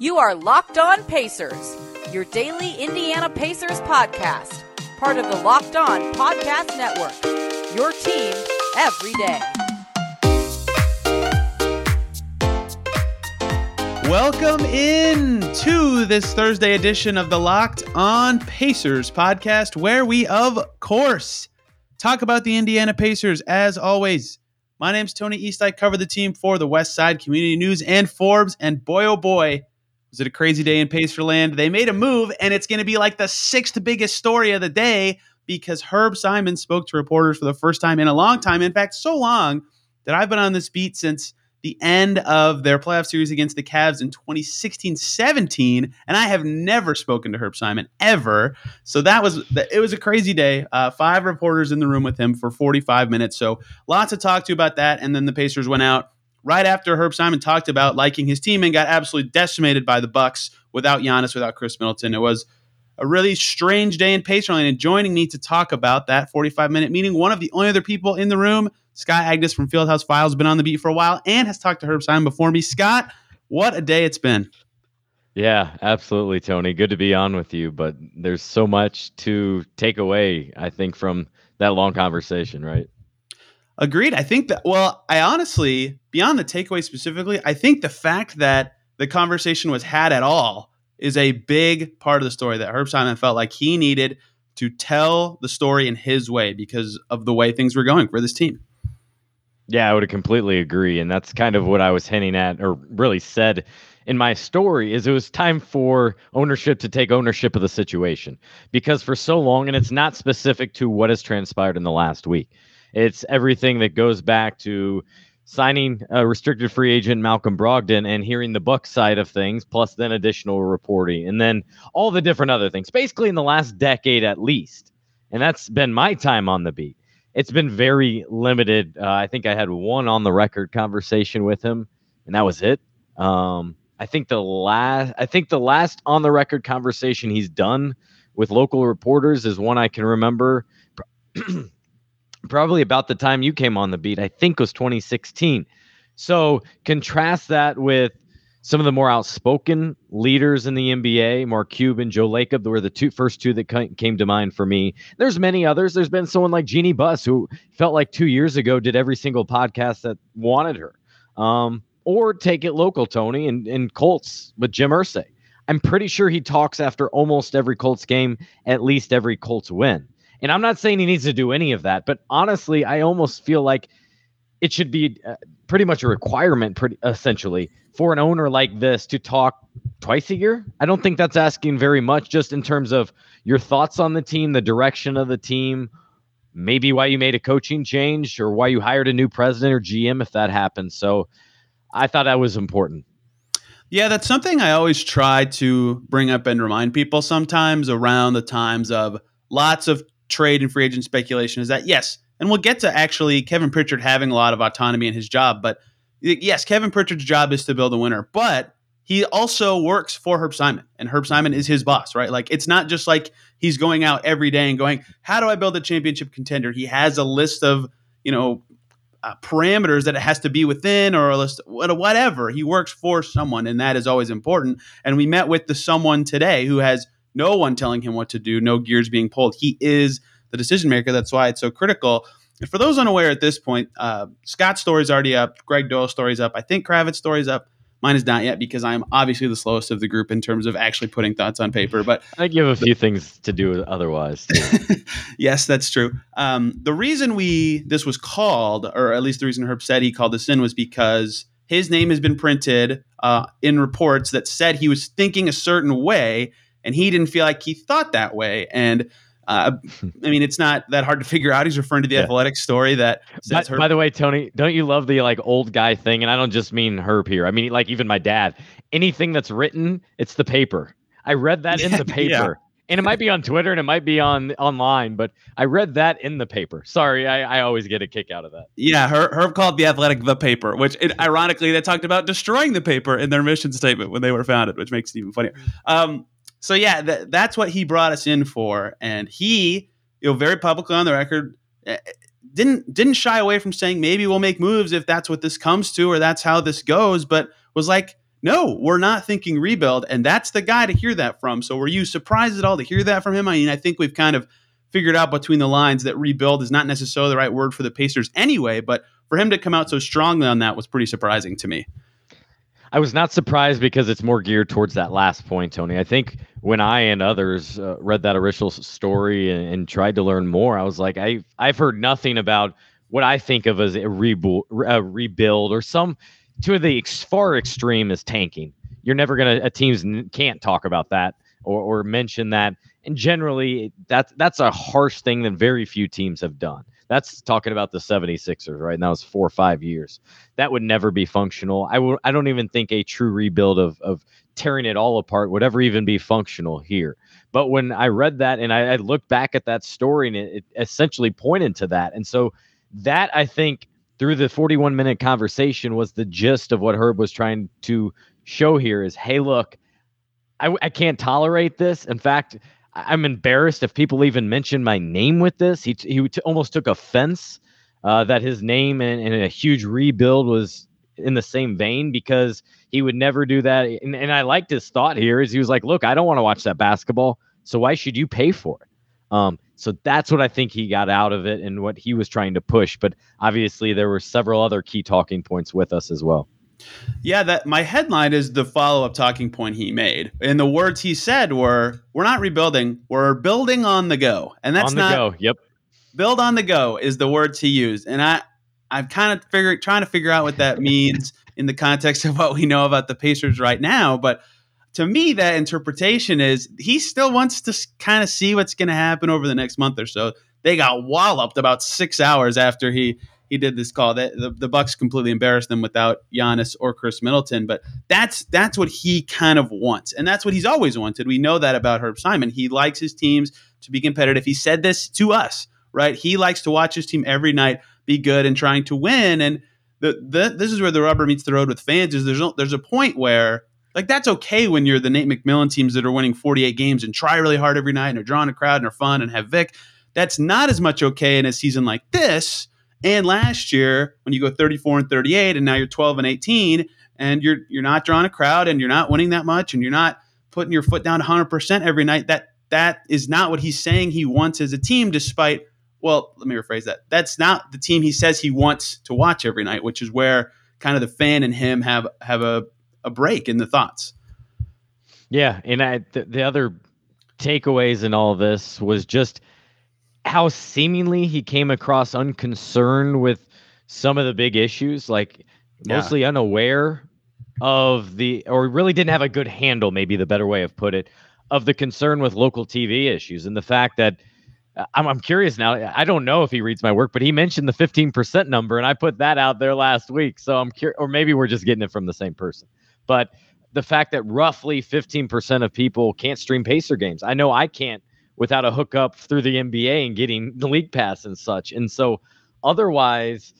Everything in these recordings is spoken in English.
You are Locked On Pacers, your daily Indiana Pacers podcast, part of the Locked On Podcast Network. Your team every day. Welcome in to this Thursday edition of the Locked On Pacers podcast, where we, of course, talk about the Indiana Pacers as always. My name's Tony East. I cover the team for the West Side Community News and Forbes. And boy, oh boy, was it a crazy day in Pacerland? They made a move, and it's going to be like the sixth biggest story of the day because Herb Simon spoke to reporters for the first time in a long time. In fact, so long that I've been on this beat since the end of their playoff series against the Cavs in 2016 17. And I have never spoken to Herb Simon ever. So that was, it was a crazy day. Uh, five reporters in the room with him for 45 minutes. So lots to talk to about that. And then the Pacers went out right after Herb Simon talked about liking his team and got absolutely decimated by the Bucks without Giannis, without Khris Middleton. It was a really strange day in Pacerland. And joining me to talk about that 45 minute meeting, one of the only other people in the room, Scott Agness from Fieldhouse Files, been on the beat for a while and has talked to Herb Simon before me. Scott, what a day it's been. Yeah, absolutely, Tony. Good to be on with you, but there's so much to take away, I think, from that long conversation, right? Agreed. I think that, well, I honestly, beyond the takeaway specifically, I think the fact that the conversation was had at all is a big part of the story that Herb Simon felt like he needed to tell the story in his way because of the way things were going for this team. Yeah, I would completely agree. And that's kind of what I was hinting at, or really said in my story is it was time for ownership to take ownership of the situation because for so long and it's not specific to what has transpired in the last week it's everything that goes back to signing a restricted free agent Malcolm Brogdon and hearing the Buck side of things, plus then additional reporting, and then all the different other things. Basically, in the last decade at least, and that's been my time on the beat. It's been very limited. Uh, I think I had one on the record conversation with him, and that was it. Um, I think the last, I think the last on the record conversation he's done with local reporters is one I can remember. probably about the time you came on the beat. I think was 2016. So contrast that with some of the more outspoken leaders in the NBA, Mark Cuban, Joe Lacob, were the two first two that came to mind for me. There's many others. There's been someone like Jeannie Buss who felt like two years ago did every single podcast that wanted her. Um, or take it local, Tony, and, and Colts with Jim Irsay. I'm pretty sure he talks after almost every Colts game, at least every Colts win. And I'm not saying he needs to do any of that, but honestly, I almost feel like it should be uh, pretty much a requirement, pretty essentially, for an owner like this to talk twice a year. I don't think that's asking very much, just in terms of your thoughts on the team, the direction of the team, maybe why you made a coaching change or why you hired a new president or GM if that happens. So I thought that was important. Yeah, that's something I always try to bring up and remind people sometimes around the times of lots of trade and free agent speculation is that yes, and we'll get to actually Kevin Pritchard having a lot of autonomy in his job, but yes, Kevin Pritchard's job is to build a winner, but he also works for Herb Simon, and Herb Simon is his boss, right? Like it's not just like he's going out every day and going, "How do I build a championship contender?" He has a list of you know uh, parameters that it has to be within, or a list whatever. He works for someone, and that is always important. And we met with the someone today who has no one telling him what to do, no gears being pulled. He is the decision maker. That's why it's so critical. And for those unaware at this point, uh, Scott's story's already up. Gregg Doyel's story's up. I think Kravitz's story's up. Mine is not yet because I'm obviously the slowest of the group in terms of actually putting thoughts on paper. But I think you have a few things to do otherwise. yes, that's true. Um, the reason we this was called, or at least the reason Herb said he called this in, was because his name has been printed uh, in reports that said he was thinking a certain way, and he didn't feel like he thought that way. And uh, I mean, it's not that hard to figure out. He's referring to the yeah. athletic story that by, by, the way, Tony, don't you love the like old guy thing? And I don't just mean Herb here. I mean, like even my dad. Anything that's written, it's the paper. I read that in the paper. Yeah. And it might be on Twitter and it might be on online, but I read that in the paper. Sorry, I, I always get a kick out of that. Yeah, Herb, Herb called the Athletic the paper, which it, ironically they talked about destroying the paper in their mission statement when they were founded, which makes it even funnier. Um, so yeah, th- that's what he brought us in for, and he, you know, very publicly on the record, eh, didn't didn't shy away from saying maybe we'll make moves if that's what this comes to or that's how this goes, but was like, no, we're not thinking rebuild. And that's the guy to hear that from. So were you surprised at all to hear that from him? I mean, I think we've kind of figured out between the lines that rebuild is not necessarily the right word for the Pacers anyway, but for him to come out so strongly on that was pretty surprising to me. I was not surprised because it's more geared towards that last point, Tony. I think when I and others uh, read that original story and, and, tried to learn more, I was like, I I've heard nothing about what I think of as a, rebuild, a rebuild or some to the ex- far extreme is tanking. You're never gonna a teams can't talk about that or, or mention that. And generally, that's that's a harsh thing that very few teams have done. That's talking about the 76ers, right? And that was four or five years. That would never be functional. I don't even think a true rebuild of, of tearing it all apart would ever even be functional here. But when I read that and I, I looked back at that story and it, it essentially pointed to that. And so that I think through the 41 minute conversation was the gist of what Herb was trying to show here is hey, look, I, I can't tolerate this. In fact, I'm embarrassed if people even mention my name with this. He, he t- almost took offense uh, that his name and, and, a huge rebuild was in the same vein because he would never do that. And, and I liked his thought here is he was like, look, I don't want to watch that basketball. So why should you pay for it? Um, so that's what I think he got out of it and what he was trying to push. But obviously, there were several other key talking points with us as well. Yeah, that my headline is the follow-up talking point he made. And the words he said were, "We're not rebuilding, we're building on the go." And that's on the not go. Yep. Build on the go is the words he used. And I I'm kind of figuring trying to figure out what that means in the context of what we know about the Pacers right now, but to me, that interpretation is he still wants to kind of see what's going to happen over the next month or so. They got walloped about six hours after he he did this call. That the, the Bucks completely embarrassed them without Giannis or Khris Middleton. But that's that's what he kind of wants, and that's what he's always wanted. We know that about Herb Simon. He likes his teams to be competitive. He said this to us, right? He likes to watch his team every night be good and trying to win. And the, the this is where the rubber meets the road with fans. Is there's there's a point where like that's okay when you're the Nate McMillan teams that are winning 48 games and try really hard every night and are drawing a crowd and are fun and have Vic. That's not as much okay in a season like this. And last year, when you go 34 and 38, and now you're 12 and 18, and you're you're not drawing a crowd and you're not winning that much, and you're not putting your foot down 100% every night. That that is not what he's saying he wants as a team. Despite, well, let me rephrase that. That's not the team he says he wants to watch every night, which is where kind of the fan and him have have a a break in the thoughts. Yeah, and I, the, the other takeaways in all this was just how seemingly he came across unconcerned with some of the big issues, like yeah. mostly unaware of the, or really didn't have a good handle, maybe the better way of put it, of the concern with local TV issues and the fact that uh, I'm, I'm curious now. I don't know if he reads my work, but he mentioned the 15% number, and I put that out there last week. So I'm curious, or maybe we're just getting it from the same person. But the fact that roughly 15% of people can't stream Pacer games. I know I can't without a hookup through the NBA and getting the league pass and such. And so otherwise,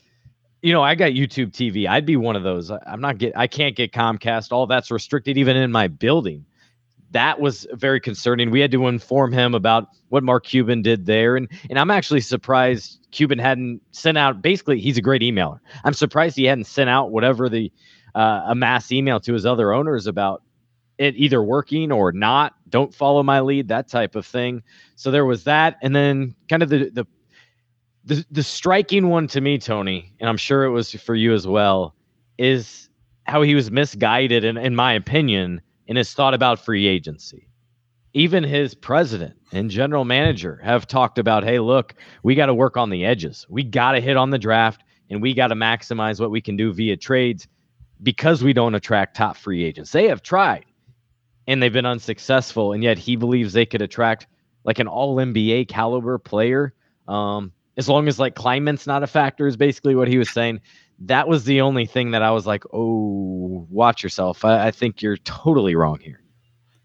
you know, I got YouTube TV. I'd be one of those. I'm not get I can't get Comcast. All that's restricted even in my building. That was very concerning. We had to inform him about what Mark Cuban did there. And and I'm actually surprised Cuban hadn't sent out basically he's a great emailer. I'm surprised he hadn't sent out whatever the uh, a mass email to his other owners about it either working or not. Don't follow my lead, that type of thing. So there was that, and then kind of the the the, the striking one to me, Tony, and I'm sure it was for you as well, is how he was misguided, in, in my opinion, in his thought about free agency. Even his president and general manager have talked about, hey, look, we got to work on the edges. We got to hit on the draft and we got to maximize what we can do via trades because we don't attract top free agents. They have tried and they've been unsuccessful, and yet he believes they could attract like an all NBA caliber player. Um, as long as like climate's not a factor, is basically what he was saying. That was the only thing that I was like, oh, watch yourself. I, I think you're totally wrong here.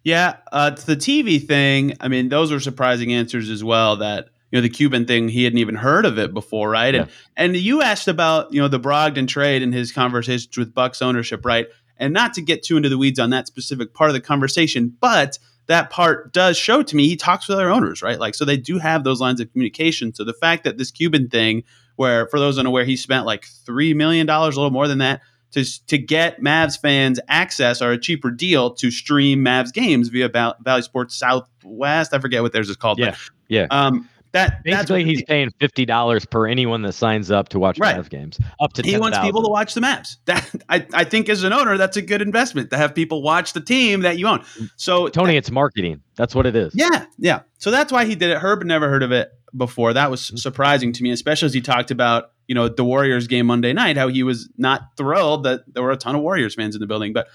Yeah, uh, the TV thing. I mean, those were surprising answers as well. That you know the Cuban thing he hadn't even heard of it before, right? Yeah. And and you asked about you know the Brogdon trade and his conversations with Bucks ownership, right? And not to get too into the weeds on that specific part of the conversation, but that part does show to me he talks with other owners, right? Like so they do have those lines of communication. So the fact that this Cuban thing, where for those unaware, he spent like three million dollars, a little more than that, to to get Mavs fans access or a cheaper deal to stream Mavs games via Val- Bally Sports Southwest. I forget what theirs is called. Yeah, but, yeah. Um, that Basically, he's paying fifty dollars per anyone that signs up to watch Right. Mavs games. Up to he wants 10,000. people to watch the Mavs. That I, I think as an owner, that's a good investment to have people watch the team that you own. Mm. So Tony, it's marketing. That's what it is. Yeah, yeah. So that's why he did it. Herb never heard of it before. That was mm. surprising to me, especially as he talked about you know the Warriors game Monday night, how he was not thrilled that there were a ton of Warriors fans in the building. But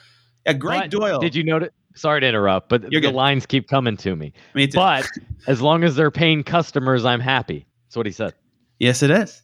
yeah, Greg But Doyel. Did you notice? Sorry to interrupt, but You're the good. lines keep coming to me. Me too. But as long as they're paying customers, I'm happy. That's what he said. Yes, it is.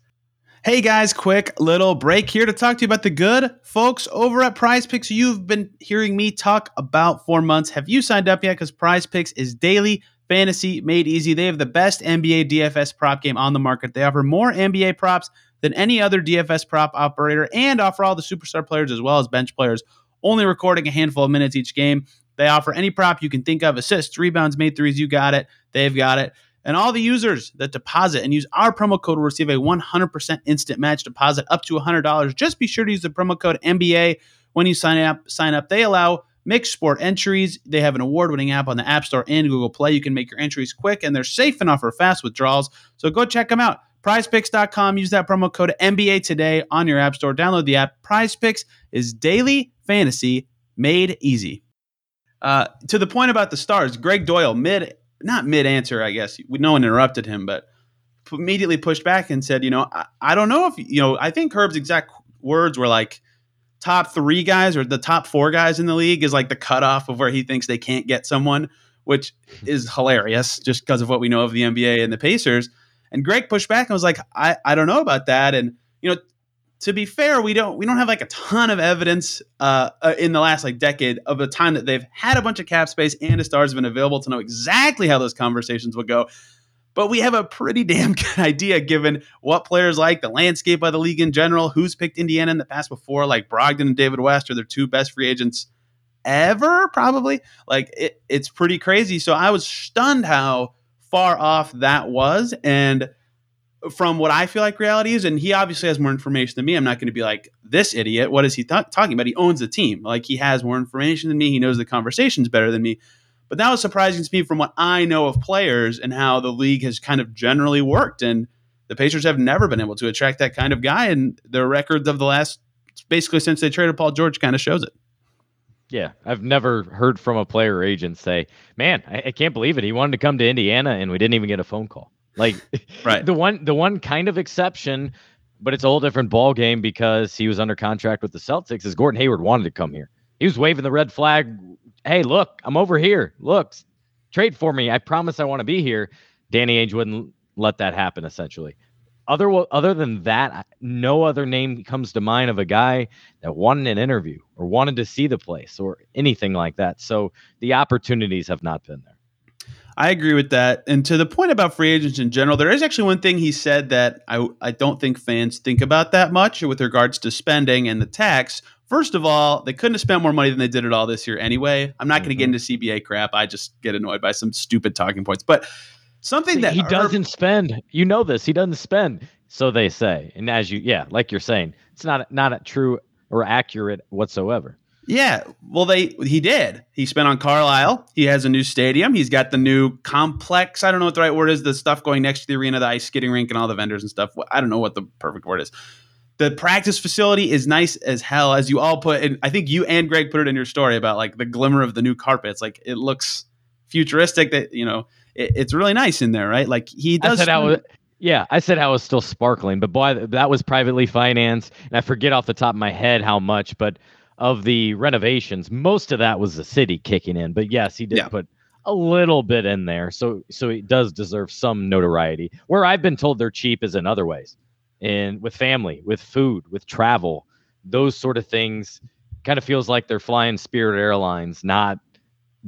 Hey guys, quick little break here to talk to you about the good folks over at Prize Picks. You've been hearing me talk about for months. Have you signed up yet? Because Prize Picks is daily fantasy made easy. They have the best NBA DFS prop game on the market. They offer more NBA props than any other DFS prop operator and offer all the superstar players as well as bench players, only recording a handful of minutes each game. They offer any prop you can think of assists, rebounds, made threes. You got it. They've got it. And all the users that deposit and use our promo code will receive a 100% instant match deposit up to $100. Just be sure to use the promo code NBA when you sign up. Sign up. They allow mixed sport entries. They have an award-winning app on the App Store and Google Play. You can make your entries quick and they're safe and offer fast withdrawals. So go check them out. PrizePicks.com. Use that promo code NBA today on your App Store. Download the app. PrizePicks is daily fantasy made easy. Uh, to the point about the stars, Gregg Doyel mid not mid answer, I guess. No one interrupted him, but immediately pushed back and said, you know, I, I don't know if you know. I think Herb's exact words were like top three guys or the top four guys in the league is like the cutoff of where he thinks they can't get someone, which is hilarious just because of what we know of the NBA and the Pacers. And Greg pushed back and was like, I, I don't know about that. And you know, to be fair, we don't we don't have like a ton of evidence uh, uh, in the last like decade of a time that they've had a bunch of cap space and a stars have been available to know exactly how those conversations would go. But we have a pretty damn good idea given what players like, the landscape of the league in general, who's picked Indiana in the past before, like Brogdon and David West are their two best free agents ever, probably. Like it, it's pretty crazy. So I was stunned how far off that was. And from what I feel like reality is, and he obviously has more information than me. I'm not going to be like this idiot. What is he th- talking about? He owns the team. Like he has more information than me. He knows the conversations better than me. But that was surprising to me from what I know of players and how the league has kind of generally worked. And the Pacers have never been able to attract that kind of guy. And their records of the last, basically since they traded Paul George, kind of shows it. Yeah, I've never heard from a player agent say, "Man, I, I can't believe it. He wanted to come to Indiana, and we didn't even get a phone call." Like, Right. the one, the one kind of exception, but it's a whole different ball game because he was under contract with the Celtics. Is Gordon Hayward wanted to come here? He was waving the red flag. Hey, look, I'm over here. Look, trade for me. I promise I want to be here. Danny Ainge wouldn't let that happen. Essentially, other other than that, no other name comes to mind of a guy that wanted an interview or wanted to see the place or anything like that. So the opportunities have not been there. I agree with that. And to the point about free agents in general, there is actually one thing he said that I, I don't think fans think about that much with regards to spending and the tax. First of all, they couldn't have spent more money than they did it all this year anyway. I'm not going to get mm-hmm. into CBA crap. I just get annoyed by some stupid talking points. But something that he doesn't spend. You know this. He doesn't spend. So they say. And as you, yeah, like you're saying, it's not not true or accurate whatsoever. Yeah, well, they he did. He spent on Carlisle. He has a new stadium. He's got the new complex. I don't know what the right word is. The stuff going next to the arena, the ice skating rink, and all the vendors and stuff. I don't know what the perfect word is. The practice facility is nice as hell, as you all put. And I think you and Greg put it in your story about like the glimmer of the new carpets. Like it looks futuristic. That you know, it, it's really nice in there, right? Like he I does. said how spend- it- yeah, I said how it was still sparkling, but boy, that was privately financed, and I forget off the top of my head how much, but of the renovations, most of that was the city kicking in. But yes, he did Yeah. put a little bit in there, so so it does deserve some notoriety. Where I've been told they're cheap is in other ways, and with family, with food, with travel, those sort of things. Kind of feels like they're flying Spirit Airlines, not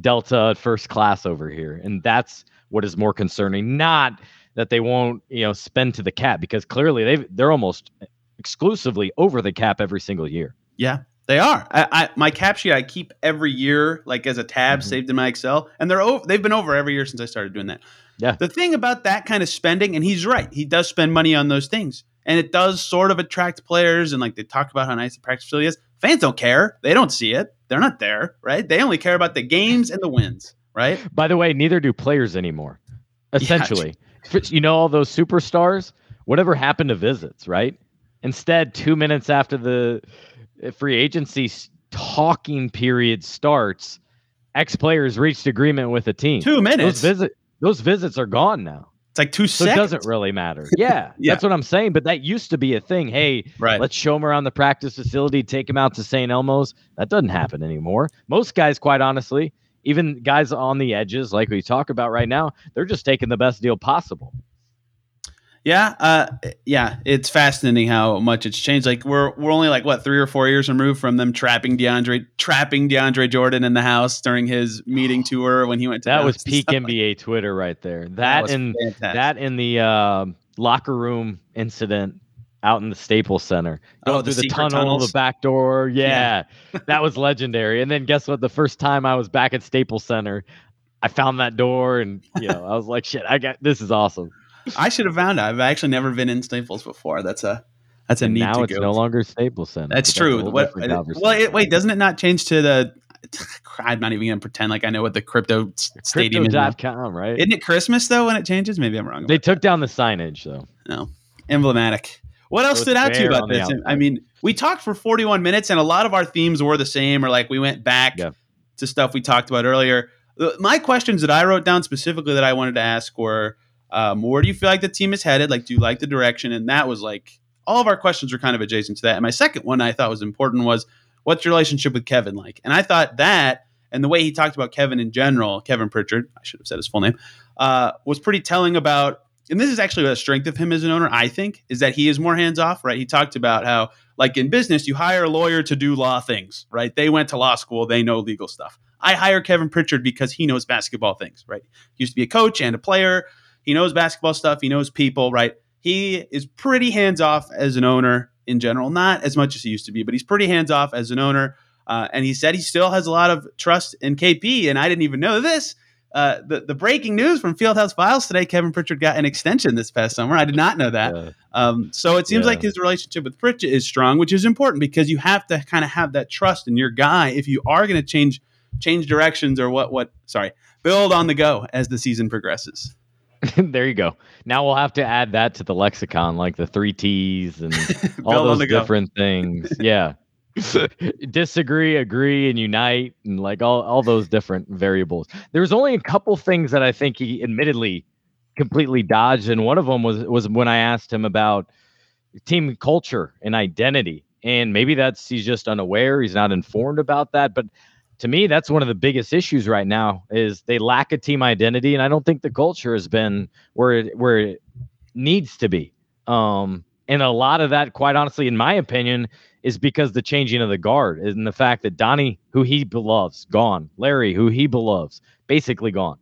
Delta first class over here, and that's what is more concerning. Not that they won't, you know, spend to the cap because clearly they they're almost exclusively over the cap every single year. Yeah, they are. I, I my cap sheet I keep every year, like as a tab Mhm. saved in my Excel, and they're over. They've been over every year since I started doing that. Yeah. The thing about that kind of spending, and he's right, he does spend money on those things, and it does sort of attract players, and like they talk about how nice the practice facility is. Fans don't care. They don't see it. They're not there, right? They only care about the games and the wins, right? By the way, neither do players anymore. Essentially, yeah. you know all those superstars. Whatever happened to visits, right? Instead, two minutes after the Uh, free agency talking period starts, ex players reached agreement with the team. Two minutes. Those visit those visits are gone now. It's like two so seconds. it doesn't really matter. Yeah, yeah, that's what I'm saying. But that used to be a thing. Hey, right. let's show them around the practice facility, take them out to St. Elmo's. That doesn't happen anymore. Most guys, quite honestly, even guys on the edges, like we talk about right now, they're just taking the best deal possible. Yeah, uh, yeah, it's fascinating how much it's changed. Like we're we're only like what three or four years removed from them trapping DeAndre trapping DeAndre Jordan in the house during his meeting tour when he went to that was peak NBA like. Twitter right there. That, that and that in the uh, locker room incident out in the Staples Center, going oh, through the, the tunnel, tunnels. the back door. Yeah, yeah. that was legendary. And then guess what? The first time I was back at Staples Center, I found that door, and you know I was like, shit, I got this is awesome. I should have found out. I've actually never been in Staples before. That's a that's a and neat. Now it's go. no longer Staples Center. That's true. What, uh, well, it, wait, doesn't it not change to the? I'm not even gonna pretend like I know what the crypto stadium crypto. is. Com, right? Isn't it Christmas though when it changes? Maybe I'm wrong. They took down the signage though. No, emblematic. What else so stood out to you about this? I mean, we talked for 41 minutes, and a lot of our themes were the same, or like we went back yeah. to stuff we talked about earlier. Uh, my questions that I wrote down specifically that I wanted to ask were um, where do you feel like the team is headed? Like, do you like the direction? And that was like all of our questions were kind of adjacent to that. And my second one I thought was important was what's your relationship with Kevin like? And I thought that and the way he talked about Kevin in general, Kevin Pritchard, I should have said his full name, uh, was pretty telling about. And this is actually a strength of him as an owner, I think, is that he is more hands off, right? He talked about how, like in business, you hire a lawyer to do law things, right? They went to law school, they know legal stuff. I hire Kevin Pritchard because he knows basketball things, right? He used to be a coach and a player. He knows basketball stuff. He knows people, right? He is pretty hands off as an owner in general, not as much as he used to be, but he's pretty hands off as an owner. Uh, and he said he still has a lot of trust in KP. And I didn't even know this. Uh, the, the breaking news from Fieldhouse Files today Kevin Pritchard got an extension this past summer. I did not know that. Yeah. Um, so it seems yeah. like his relationship with Pritchard is strong, which is important because you have to kind of have that trust in your guy if you are going to change change directions or what what sorry build on the go as the season progresses. there you go. Now we'll have to add that to the lexicon, like the three T's and all those different things. Yeah. Disagree, agree, and unite, and like all, all those different variables. There's only a couple things that I think he admittedly completely dodged, and one of them was was when I asked him about team culture and identity. And maybe that's he's just unaware, he's not informed about that. But to me, that's one of the biggest issues right now is they lack a team identity, and I don't think the culture has been where it, where it needs to be. Um, and a lot of that, quite honestly, in my opinion, is because the changing of the guard and the fact that Donnie, who he loves, gone. Larry, who he loves, basically gone.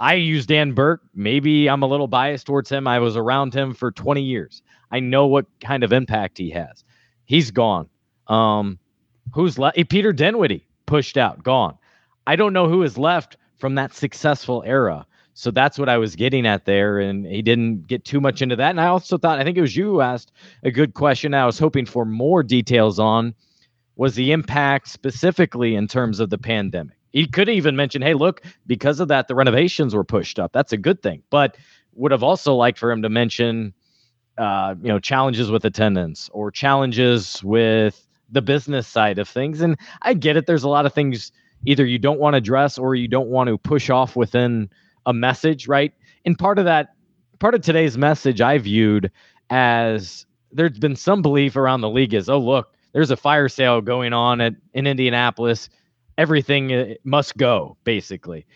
I use Dan Burke. Maybe I'm a little biased towards him. I was around him for 20 years. I know what kind of impact he has. He's gone. Um, who's left? Peter Dinwiddie pushed out, gone. I don't know who is left from that successful era. So that's what I was getting at there. And he didn't get too much into that. And I also thought, I think it was you who asked a good question. I was hoping for more details on was the impact specifically in terms of the pandemic. He could even mention, hey, look, because of that, the renovations were pushed up. That's a good thing. But would have also liked for him to mention, uh, you know, challenges with attendance or challenges with the business side of things. And I get it. There's a lot of things either you don't want to address or you don't want to push off within a message, right? And part of that, part of today's message I viewed as there's been some belief around the league is, oh, look, there's a fire sale going on at in Indianapolis. Everything uh, must go, basically.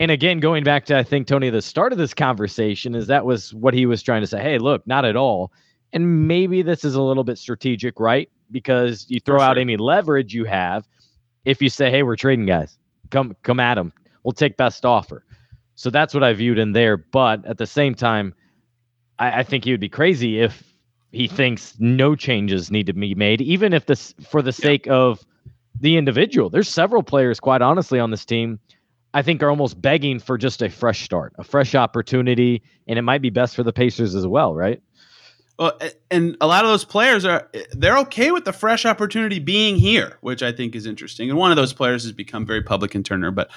And again, going back to I think Tony, the start of this conversation is that was what he was trying to say. Hey, look, not at all. And maybe this is a little bit strategic, right? Because you throw out any leverage you have if you say, "Hey, we're trading guys. Come come at them. We'll take best offer." So that's what I viewed in there. But at the same time, I, I think he would be crazy if he thinks no changes need to be made, even if this for the sake yeah. of the individual. There's several players, quite honestly, on this team. I think are almost begging for just a fresh start, a fresh opportunity, and it might be best for the Pacers as well, right? Well, and a lot of those players are they're okay with the fresh opportunity being here, which I think is interesting. And one of those players has become very public in Turner. But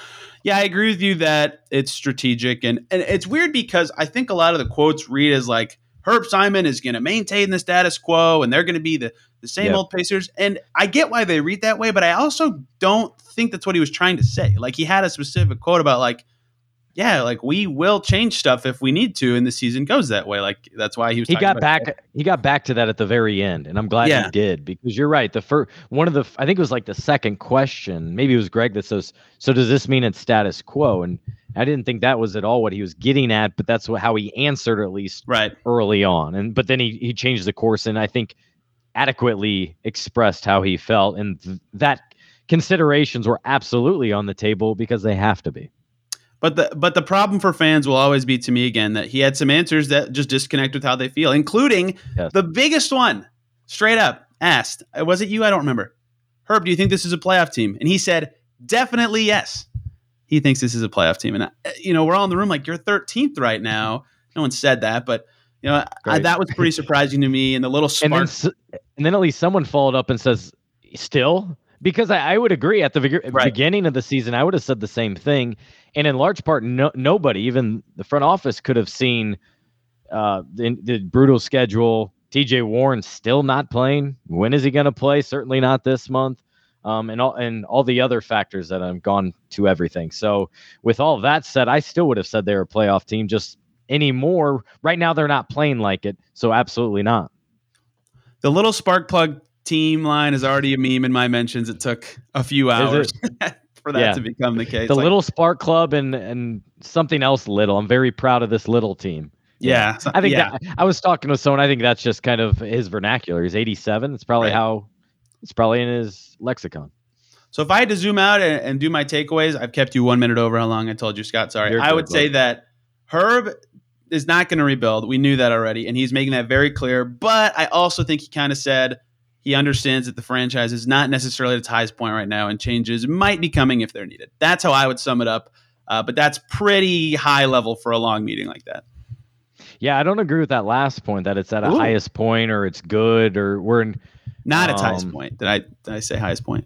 yeah, I agree with you that it's strategic and, and it's weird because I think a lot of the quotes read as like Herb Simon is going to maintain the status quo and they're going to be the, the same yep. old Pacers. And I get why they read that way, but I also don't think that's what he was trying to say. Like he had a specific quote about like yeah, like we will change stuff if we need to, and the season goes that way. Like that's why he was. He got back. That. He got back to that at the very end, and I'm glad yeah. he did because you're right. The first one of the I think it was like the second question. Maybe it was Greg that says, "So does this mean it's status quo?" And I didn't think that was at all what he was getting at, but that's what, how he answered at least right early on. And but then he he changed the course, and I think adequately expressed how he felt, and th- that considerations were absolutely on the table because they have to be. But the but the problem for fans will always be to me again that he had some answers that just disconnect with how they feel, including yes. the biggest one, straight up asked, uh, was it you? I don't remember. Herb, do you think this is a playoff team? And he said, definitely yes. He thinks this is a playoff team, and uh, you know we're all in the room like you're 13th right now. No one said that, but you know I, that was pretty surprising to me. And the little spark. And then, and then at least someone followed up and says, still because I, I, would agree at the right. beginning of the season, I would have said the same thing. And in large part, no, nobody, even the front office, could have seen uh, the, the brutal schedule. TJ Warren still not playing. When is he going to play? Certainly not this month. Um, and all and all the other factors that have gone to everything. So, with all that said, I still would have said they're a playoff team. Just anymore, right now they're not playing like it. So, absolutely not. The little spark plug team line is already a meme in my mentions. It took a few hours for that yeah. to become the case. The like, little Spark Club and and something else little. I'm very proud of this little team. Yeah, I think yeah. That, I was talking to someone. I think that's just kind of his vernacular. He's 87. It's probably right. how it's probably in his lexicon. So if I had to zoom out and, and, do my takeaways, I've kept you one minute over how long I told you, Scott. Sorry. You're I would say that Herb is not going to rebuild. We knew that already, and he's making that very clear. But I also think he kind of said he understands that the franchise is not necessarily at its highest point right now, and changes might be coming if they're needed. That's how I would sum it up. Uh, but that's pretty high level for a long meeting like that. Yeah, I don't agree with that last point that it's at a Ooh. highest point or it's good or we're in, not um, its highest point. Did I did I say highest point?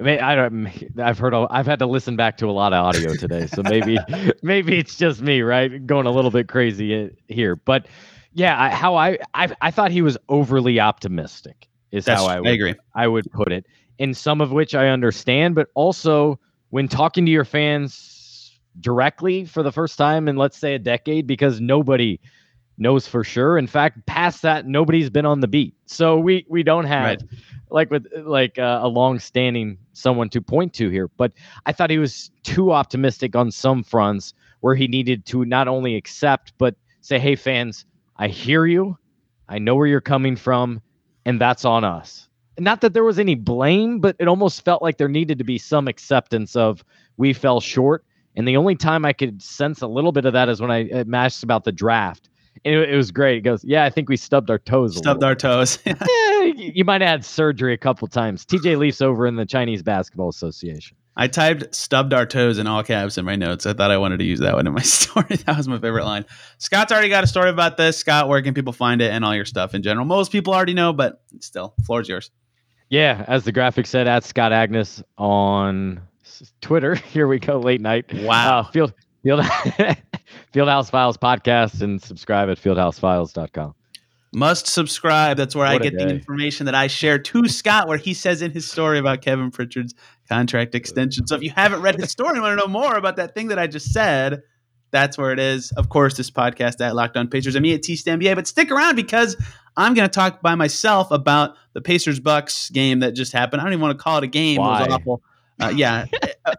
I, mean, I don't. I've heard. I've had to listen back to a lot of audio today, so maybe maybe it's just me, right? Going a little bit crazy here, but yeah, I, how I, I I thought he was overly optimistic is That's, how I would, I agree. I would put it. In some of which I understand, but also when talking to your fans directly for the first time in let's say a decade, because nobody knows for sure. In fact, past that, nobody's been on the beat, so we we don't have right. like with like uh, a long-standing someone to point to here. But I thought he was too optimistic on some fronts, where he needed to not only accept but say, "Hey, fans, I hear you. I know where you're coming from and that's on us. Not that there was any blame, but it almost felt like there needed to be some acceptance of we fell short. And the only time I could sense a little bit of that is when I uh, asked about the draft. And it, it, was great. It goes, "Yeah, I think we stubbed our toes. Stubbed our toes. yeah, you might have had surgery a couple times. TJ Leaf's over in the Chinese Basketball Association. I typed stubbed our toes in all caps in my notes. I thought I wanted to use that one in my story. that was my favorite line. Scott's already got a story about this. Scott, where can people find it and all your stuff in general? Most people already know, but still, floor's yours. Yeah, as the graphic said, at Scott Agness on Twitter. Here we go, late night. Wow. Uh, Field Field Fieldhouse Files podcast and subscribe at fieldhousefiles.com. Must subscribe. That's where what I get the information that I share to Scott, where he says in his story about Kevin Pritchard's contract extension. So if you haven't read his story and want to know more about that thing that I just said, that's where it is. Of course, this podcast at Locked On Pacers and me at T NBA. But stick around because I'm going to talk by myself about the Pacers Bucks game that just happened. I don't even want to call it a game. Why? It was awful. Uh, yeah,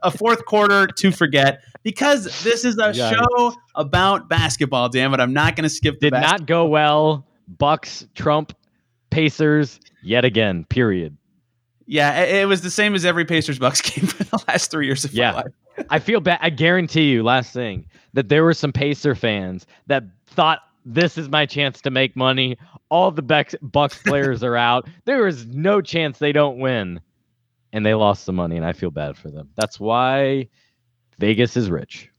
a, fourth quarter to forget because this is a show about basketball. Damn it, I'm not going to skip. Did not go well Bucks, Trump, Pacers, yet again. Period. Yeah, it was the same as every Pacers Bucks game for the last three years of yeah. I feel bad. I guarantee you, last thing, that there were some Pacer fans that thought this is my chance to make money. All the Bucks, Bucks players are out. There is no chance they don't win. And they lost the money, and I feel bad for them. That's why Vegas is rich.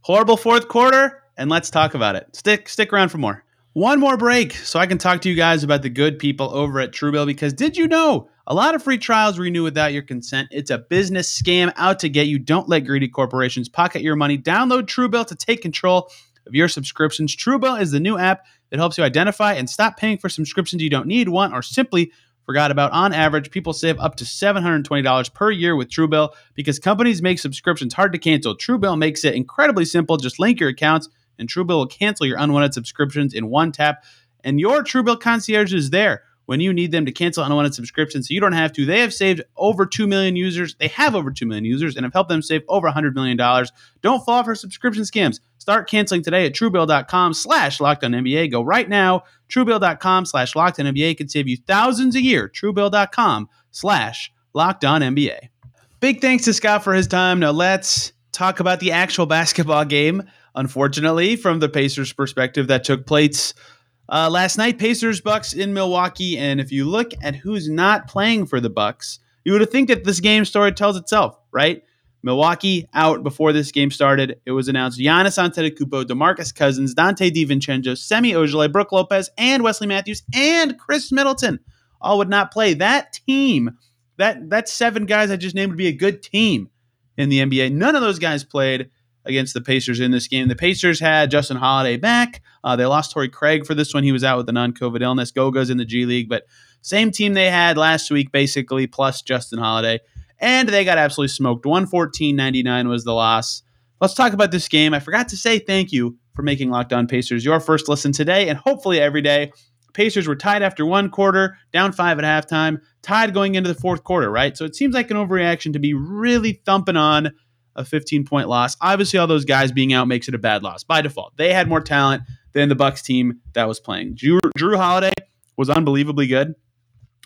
Horrible fourth quarter, and let's talk about it. Stick stick around for more. One more break so I can talk to you guys about the good people over at Truebill because did you know a lot of free trials renew without your consent? It's a business scam out to get you. Don't let greedy corporations pocket your money. Download Truebill to take control of your subscriptions. Truebill is the new app that helps you identify and stop paying for subscriptions you don't need, want, or simply forgot about. On average, people save up to $720 per year with Truebill because companies make subscriptions hard to cancel. Truebill makes it incredibly simple. Just link your accounts, and Truebill will cancel your unwanted subscriptions in one tap. And your Truebill concierge is there when you need them to cancel unwanted subscriptions so you don't have to. They have saved over 2 million users. They have over 2 million users and have helped them save over $100 million. Don't fall for subscription scams. Start canceling today at truebill.com slash NBA. Go right now. Truebill.com slash NBA can save you thousands a year. Truebill.com slash NBA. Big thanks to Scott for his time. Now let's talk about the actual basketball game. Unfortunately, from the Pacers' perspective, that took place uh, last night, Pacers Bucks in Milwaukee, and if you look at who's not playing for the Bucks, you would think that this game story tells itself, right? Milwaukee out before this game started. It was announced Giannis Antetokounmpo, DeMarcus Cousins, Donte DiVincenzo, Semi Ojeleye, Brook Lopez, and Wesley Matthews and Khris Middleton all would not play. That team, that that seven guys I just named would be a good team in the NBA. None of those guys played against the Pacers in this game. The Pacers had Justin Holiday back. Uh, they lost Torrey Craig for this one. He was out with a non-COVID illness. Goga's in the G League, but same team they had last week, basically, plus Justin Holiday. And they got absolutely smoked. 114-99 was the loss. Let's talk about this game. I forgot to say thank you for making Locked On Pacers your first listen today and hopefully every day. Pacers were tied after one quarter, down five at halftime, tied going into the fourth quarter, right? So it seems like an overreaction to be really thumping on a 15 point loss. Obviously, all those guys being out makes it a bad loss by default. They had more talent than the Bucks team that was playing. Drew, Jrue Holiday was unbelievably good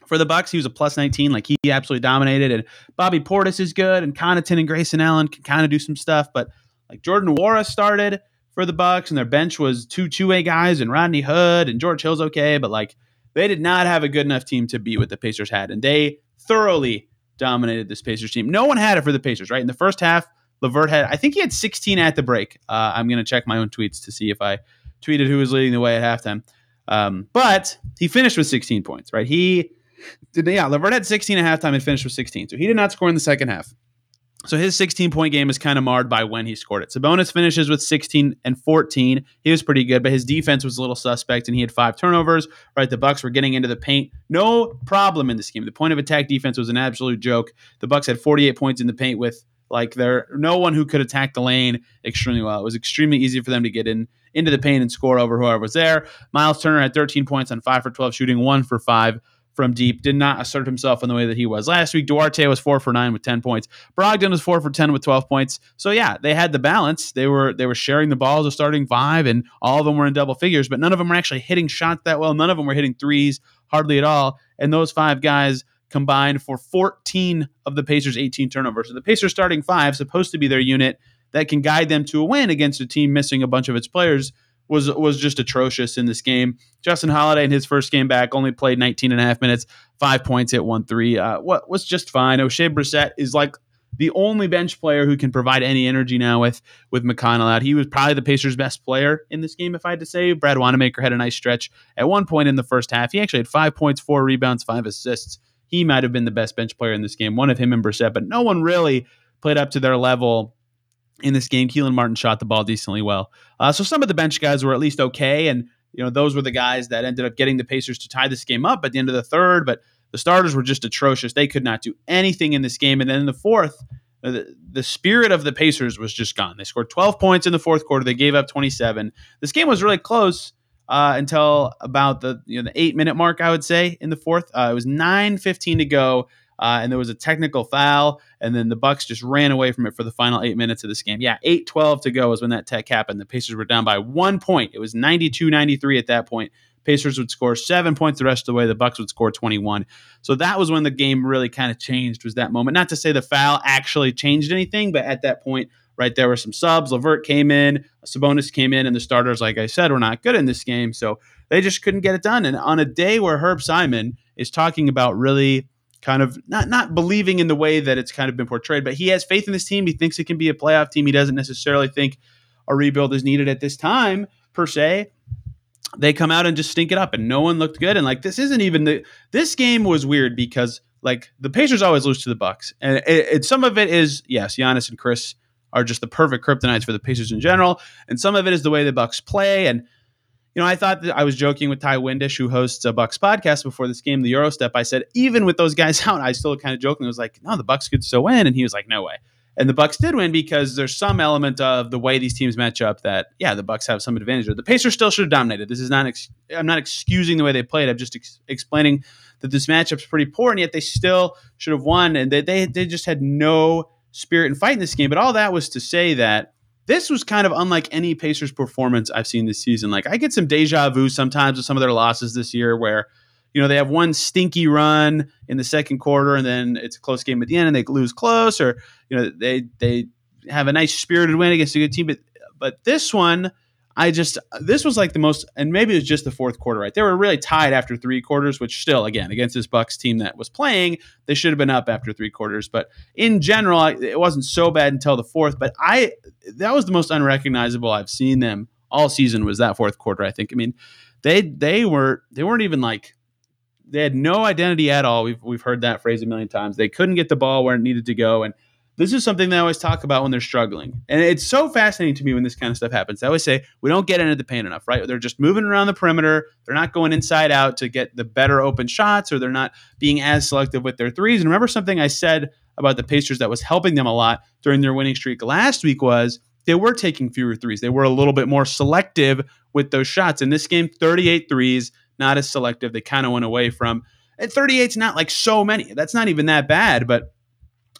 for the Bucks. He was a plus 19, like he absolutely dominated. And Bobby Portis is good, and Connaughton and Grayson Allen can kind of do some stuff. But like Jordan Nwora started for the Bucks, and their bench was two two way guys, and Rodney Hood and George Hill's okay, but like they did not have a good enough team to beat what the Pacers had, and they thoroughly dominated this Pacers team. No one had it for the Pacers, right? In the first half, LeVert had, I think he had 16 at the break. Uh, I'm going to check my own tweets to see if I tweeted who was leading the way at halftime. Um, but he finished with 16 points, right? He did, yeah, LeVert had 16 at halftime and finished with 16. So he did not score in the second half. So his 16 point game is kind of marred by when he scored it. Sabonis finishes with 16 and 14. He was pretty good, but his defense was a little suspect, and he had five turnovers. Right, the Bucks were getting into the paint, no problem in this game. The point of attack defense was an absolute joke. The Bucks had 48 points in the paint with like there, no one who could attack the lane extremely well. It was extremely easy for them to get in into the paint and score over whoever was there. Miles Turner had 13 points on five for 12 shooting, one for five from deep. Did not assert himself in the way that he was last week. Duarte was four for nine with 10 points. Brogdon was four for 10 with 12 points. So yeah, they had the balance. They were they were sharing the balls of starting five, and all of them were in double figures, but none of them were actually hitting shots that well. None of them were hitting threes hardly at all. And those five guys combined for 14 of the Pacers' 18 turnovers. So the Pacers starting five, supposed to be their unit that can guide them to a win against a team missing a bunch of its players, was was just atrocious in this game. Justin Holiday in his first game back only played 19 and a half minutes, five points, hit one three. Uh, what was just fine. Oshae Brissett is like the only bench player who can provide any energy now with with McConnell out. He was probably the Pacers' best player in this game, if I had to say. Brad Wanamaker had a nice stretch at one point in the first half. He actually had five points, four rebounds, five assists he might have been the best bench player in this game. One of him and Brissett, but no one really played up to their level in this game. Kelan Martin shot the ball decently well. Uh, so some of the bench guys were at least okay, and you know those were the guys that ended up getting the Pacers to tie this game up at the end of the third. But the starters were just atrocious. They could not do anything in this game. And then in the fourth, uh, the, the spirit of the Pacers was just gone. They scored 12 points in the fourth quarter. They gave up 27. This game was really close uh, until about the you know the eight minute mark, I would say in the fourth. Uh, it was nine fifteen to go, uh, and there was a technical foul, and then the Bucks just ran away from it for the final eight minutes of this game. Yeah, eight twelve to go was when that tech happened. The Pacers were down by one point. It was 92-93 at that point. Pacers would score seven points the rest of the way. The Bucks would score 21. So that was when the game really kind of changed. Was that moment? Not to say the foul actually changed anything, but at that point, right? There were some subs. LeVert came in, Sabonis came in, and the starters, like I said, were not good in this game. So they just couldn't get it done. And on a day where Herb Simon is talking about really kind of not not believing in the way that it's kind of been portrayed, but he has faith in this team. He thinks it can be a playoff team. He doesn't necessarily think a rebuild is needed at this time per se. they come out and just stink it up, and no one looked good. And like this isn't even the this game was weird because like the Pacers always lose to the Bucks, and it, it, some of it is yes, Giannis and Khris are just the perfect kryptonites for the Pacers in general, and some of it is the way the Bucks play. And you know, I thought that I was joking with Ty Windish, who hosts a Bucks podcast before this game, the Eurostep. I said even with those guys out, I still kind of jokingly was like, "No, the Bucks could still win," and he was like, "No way." And the Bucks did win because there's some element of the way these teams match up that yeah, the Bucks have some advantage. The Pacers still should have dominated. This is not ex- I'm not excusing the way they played. I'm just ex- explaining that this matchup's pretty poor, and yet they still should have won. And they, they they just had no spirit and fight in this game. But all that was to say that this was kind of unlike any Pacers performance I've seen this season. Like I get some deja vu sometimes with some of their losses this year where you know they have one stinky run in the second quarter and then it's a close game at the end and they lose close or you know they they have a nice spirited win against a good team but but this one I just this was like the most, and maybe it was just the fourth quarter, right? They were really tied after three quarters, which still, again, against this Bucks team that was playing, they should have been up after three quarters. But in general, it wasn't so bad until the fourth. But I that was the most unrecognizable I've seen them all season was that fourth quarter. I think. I mean, they they were they weren't even like they had no identity at all. We've we've heard that phrase a million times. They couldn't get the ball where it needed to go, and this is something they always talk about when they're struggling. And it's so fascinating to me when this kind of stuff happens. I always say, we don't get into the paint enough, right? They're just moving around the perimeter. They're not going inside out to get the better open shots, or they're not being as selective with their threes. And remember something I said about the Pacers that was helping them a lot during their winning streak last week was they were taking fewer threes. They were a little bit more selective with those shots. In this game, 38 threes, not as selective. They kind of went away from. And 38's not like so many. That's not even that bad, but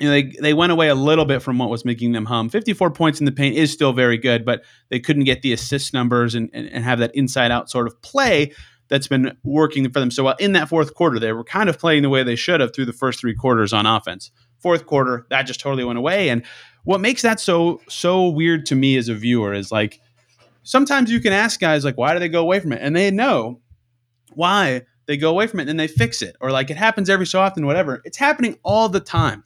you know, they, they went away a little bit from what was making them hum. 54 points in the paint is still very good, but they couldn't get the assist numbers and, and, and have that inside out sort of play that's been working for them so well. In that fourth quarter, they were kind of playing the way they should have through the first three quarters on offense. Fourth quarter, that just totally went away. And what makes that so so weird to me as a viewer is like sometimes you can ask guys like why do they go away from it? And they know why they go away from it and then they fix it. Or like it happens every so often, whatever. It's happening all the time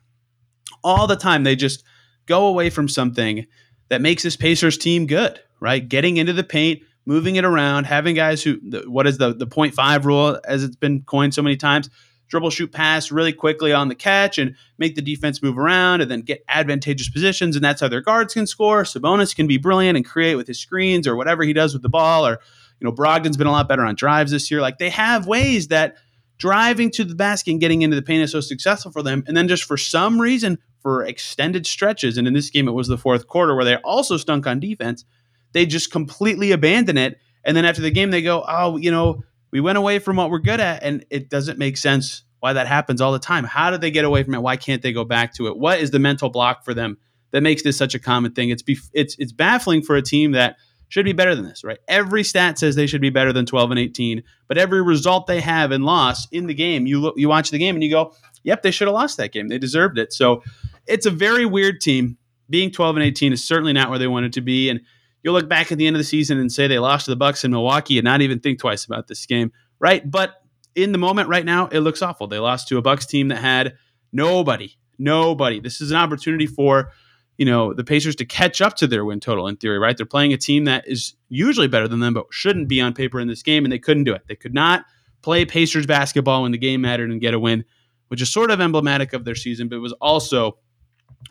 all the time. They just go away from something that makes this Pacers team good, right? Getting into the paint, moving it around, having guys who, what is the, the 0.5 rule as it's been coined so many times? Dribble, shoot, pass really quickly on the catch and make the defense move around and then get advantageous positions. And that's how their guards can score. Sabonis can be brilliant and create with his screens or whatever he does with the ball. Or, you know, Brogdon's been a lot better on drives this year. Like they have ways that driving to the basket and getting into the paint is so successful for them. And then just for some reason, for extended stretches, and in this game it was the fourth quarter where they also stunk on defense, they just completely abandon it. And then after the game, they go, oh, you know, we went away from what we're good at, and it doesn't make sense why that happens all the time. How did they get away from it? Why can't they go back to it? What is the mental block for them that makes this such a common thing? It's bef- it's it's baffling for a team that should be better than this, right? Every stat says they should be better than 12 and 18, but every result they have and loss in the game, you look, you watch the game and you go, "Yep, they should have lost that game. They deserved it." So, it's a very weird team. Being 12 and 18 is certainly not where they wanted to be, and you'll look back at the end of the season and say they lost to the Bucks in Milwaukee and not even think twice about this game, right? But in the moment right now, it looks awful. They lost to a Bucks team that had nobody, nobody. This is an opportunity for you know the Pacers to catch up to their win total in theory, right? They're playing a team that is usually better than them, but shouldn't be on paper in this game, and they couldn't do it. They could not play Pacers basketball when the game mattered and get a win, which is sort of emblematic of their season, but was also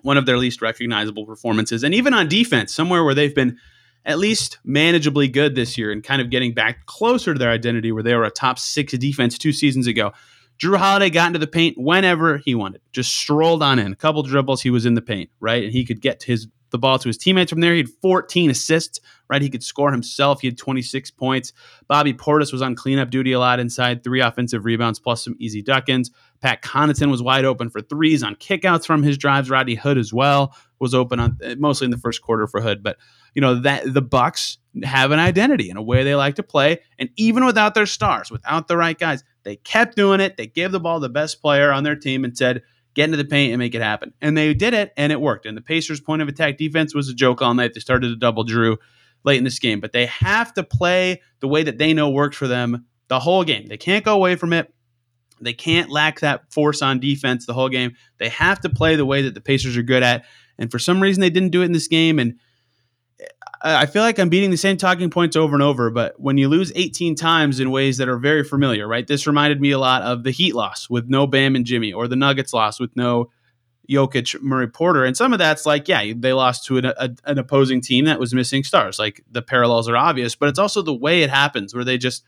one of their least recognizable performances. And even on defense, somewhere where they've been at least manageably good this year and kind of getting back closer to their identity where they were a top six defense two seasons ago. Jrue Holiday got into the paint whenever he wanted, just strolled on in. A couple dribbles, he was in the paint, right? And he could get his the ball to his teammates from there. He had 14 assists, right? He could score himself. He had 26 points. Bobby Portis was on cleanup duty a lot inside, three offensive rebounds plus some easy duck-ins. Pat Connaughton was wide open for threes on kickouts from his drives. Rodney Hood as well was open on eh, mostly in the first quarter for Hood, but you know that the Bucks have an identity and a way they like to play, and even without their stars, without the right guys, they kept doing it. They gave the ball the best player on their team and said, get into the paint and make it happen. And they did it, and it worked. And the Pacers' point of attack defense was a joke all night. They started to double Jrue late in this game, but they have to play the way that they know works for them the whole game. They can't go away from it. They can't lack that force on defense the whole game. They have to play the way that the Pacers are good at. And for some reason, they didn't do it in this game. And I feel like I'm beating the same talking points over and over, but when you lose 18 times in ways that are very familiar, right? This reminded me a lot of the Heat loss with no Bam and Jimmy, or the Nuggets loss with no Jokic, Murray Porter. And some of that's like, yeah, they lost to an, a, an opposing team that was missing stars. Like the parallels are obvious, but it's also the way it happens where they just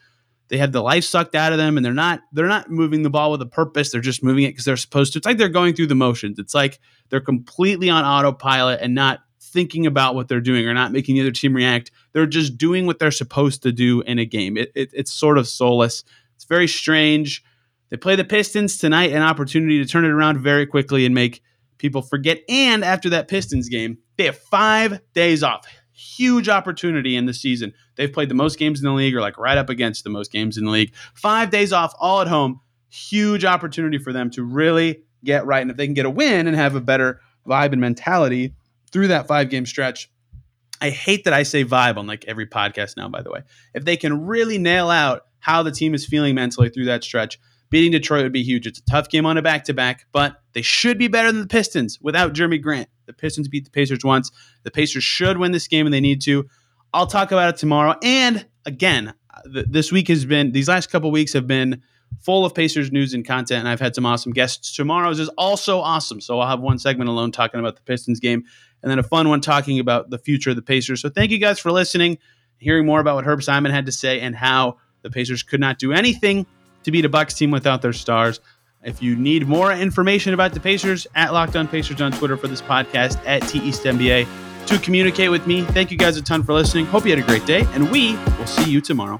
they have the life sucked out of them and they're not they're not moving the ball with a purpose. They're just moving it because they're supposed to. It's like they're going through the motions. It's like they're completely on autopilot and not thinking about what they're doing or not making the other team react. They're just doing what they're supposed to do in a game. It, it, it's sort of soulless. It's very strange. They play the Pistons tonight, an opportunity to turn it around very quickly and make people forget. And after that Pistons game, they have five days off. Huge opportunity in the season. They've played the most games in the league, or like right up against the most games in the league. Five days off, all at home. Huge opportunity for them to really get right. And if they can get a win and have a better vibe and mentality through that five game stretch, I hate that I say vibe on like every podcast now, by the way. If they can really nail out how the team is feeling mentally through that stretch, beating Detroit would be huge. It's a tough game on a back to back, but they should be better than the Pistons without Jerami Grant. The Pistons beat the Pacers once. The Pacers should win this game and they need to. I'll talk about it tomorrow. And again, th- this week has been, these last couple weeks have been full of Pacers news and content, and I've had some awesome guests. Tomorrow's is also awesome. So I'll have one segment alone talking about the Pistons game and then a fun one talking about the future of the Pacers. So thank you guys for listening, hearing more about what Herb Simon had to say and how the Pacers could not do anything to beat a Bucks team without their stars. If you need more information about the Pacers, at Locked On Pacers on Twitter for this podcast, at TEastNBA to communicate with me. Thank you guys a ton for listening. Hope you had a great day, and we will see you tomorrow.